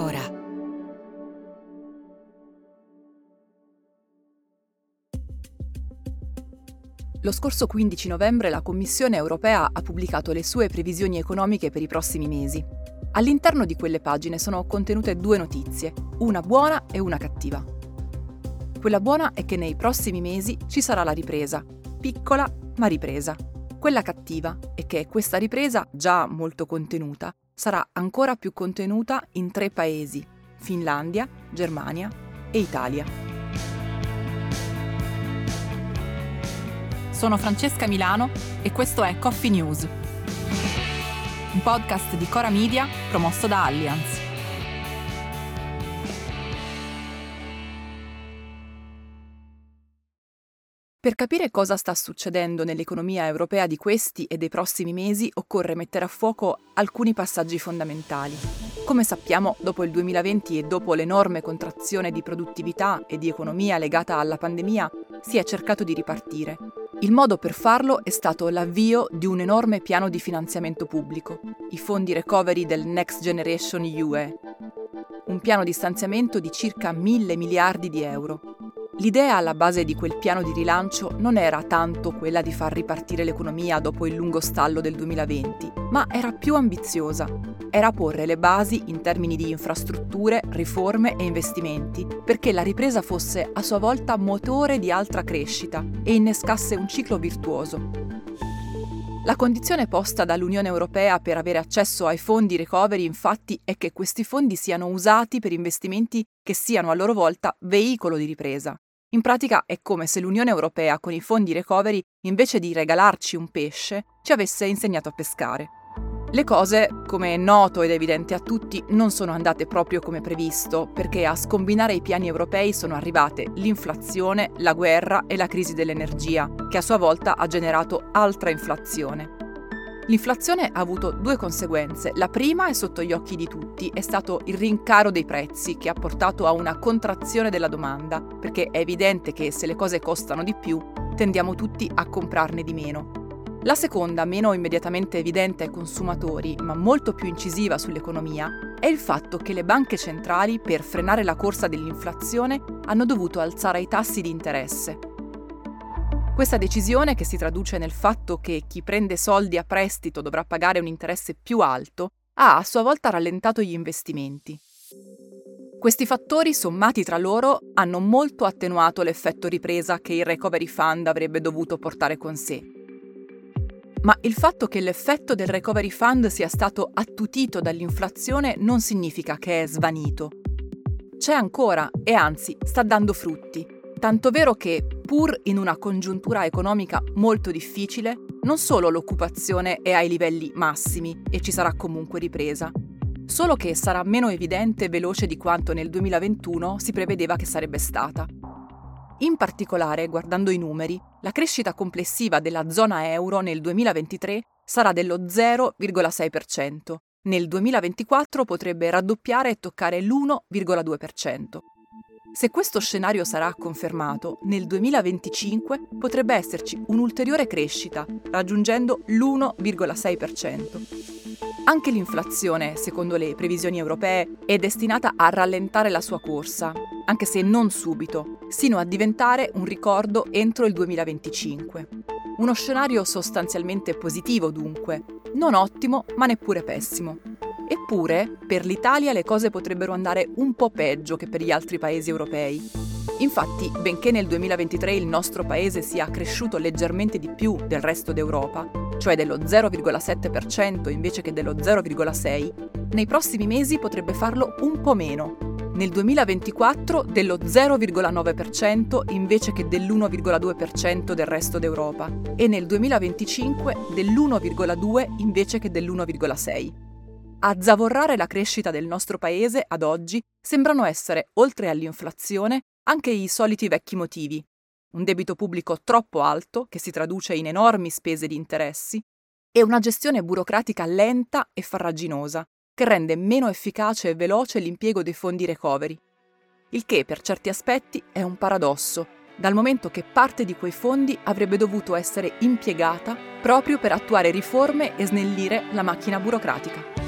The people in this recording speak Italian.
ora. Lo scorso 15 novembre la Commissione europea ha pubblicato le sue previsioni economiche per i prossimi mesi. All'interno di quelle pagine sono contenute due notizie, una buona e una cattiva. Quella buona è che nei prossimi mesi ci sarà la ripresa, piccola ma ripresa. Quella cattiva è che questa ripresa, già molto contenuta, sarà ancora più contenuta in tre paesi, Finlandia, Germania e Italia. Sono Francesca Milano e questo è Coffee News, un podcast di Cora Media promosso da Allianz. Per capire cosa sta succedendo nell'economia europea di questi e dei prossimi mesi occorre mettere a fuoco alcuni passaggi fondamentali. Come sappiamo, dopo il 2020 e dopo l'enorme contrazione di produttività e di economia legata alla pandemia, si è cercato di ripartire il modo per farlo è stato l'avvio di un enorme piano di finanziamento pubblico, i fondi recovery del Next Generation UE, un piano di stanziamento di circa mille miliardi di euro. L'idea alla base di quel piano di rilancio non era tanto quella di far ripartire l'economia dopo il lungo stallo del 2020, ma era più ambiziosa. Era porre le basi in termini di infrastrutture, riforme e investimenti, perché la ripresa fosse a sua volta motore di altra crescita e innescasse un ciclo virtuoso. La condizione posta dall'Unione Europea per avere accesso ai fondi recovery infatti è che questi fondi siano usati per investimenti che siano a loro volta veicolo di ripresa. In pratica è come se l'Unione Europea con i fondi recovery, invece di regalarci un pesce, ci avesse insegnato a pescare. Le cose, come è noto ed evidente a tutti, non sono andate proprio come previsto, perché a scombinare i piani europei sono arrivate l'inflazione, la guerra e la crisi dell'energia, che a sua volta ha generato altra inflazione. L'inflazione ha avuto due conseguenze. La prima è sotto gli occhi di tutti, è stato il rincaro dei prezzi che ha portato a una contrazione della domanda, perché è evidente che se le cose costano di più, tendiamo tutti a comprarne di meno. La seconda, meno immediatamente evidente ai consumatori, ma molto più incisiva sull'economia, è il fatto che le banche centrali, per frenare la corsa dell'inflazione, hanno dovuto alzare i tassi di interesse. Questa decisione, che si traduce nel fatto che chi prende soldi a prestito dovrà pagare un interesse più alto, ha a sua volta rallentato gli investimenti. Questi fattori, sommati tra loro, hanno molto attenuato l'effetto ripresa che il Recovery Fund avrebbe dovuto portare con sé. Ma il fatto che l'effetto del Recovery Fund sia stato attutito dall'inflazione non significa che è svanito. C'è ancora e anzi sta dando frutti Tanto vero che, pur in una congiuntura economica molto difficile, non solo l'occupazione è ai livelli massimi e ci sarà comunque ripresa, solo che sarà meno evidente e veloce di quanto nel 2021 si prevedeva che sarebbe stata. In particolare, guardando i numeri, la crescita complessiva della zona euro nel 2023 sarà dello 0,6%, nel 2024 potrebbe raddoppiare e toccare l'1,2%. Se questo scenario sarà confermato, nel 2025 potrebbe esserci un'ulteriore crescita, raggiungendo l'1,6%. Anche l'inflazione, secondo le previsioni europee, è destinata a rallentare la sua corsa, anche se non subito, sino a diventare un ricordo entro il 2025. Uno scenario sostanzialmente positivo dunque, non ottimo ma neppure pessimo. Eppure, per l'Italia le cose potrebbero andare un po' peggio che per gli altri paesi europei. Infatti, benché nel 2023 il nostro paese sia cresciuto leggermente di più del resto d'Europa, cioè dello 0,7% invece che dello 0,6%, nei prossimi mesi potrebbe farlo un po' meno. Nel 2024 dello 0,9% invece che dell'1,2% del resto d'Europa e nel 2025 dell'1,2% invece che dell'1,6%. A zavorrare la crescita del nostro paese ad oggi sembrano essere, oltre all'inflazione, anche i soliti vecchi motivi. Un debito pubblico troppo alto, che si traduce in enormi spese di interessi, e una gestione burocratica lenta e farraginosa, che rende meno efficace e veloce l'impiego dei fondi recovery. Il che, per certi aspetti, è un paradosso, dal momento che parte di quei fondi avrebbe dovuto essere impiegata proprio per attuare riforme e snellire la macchina burocratica.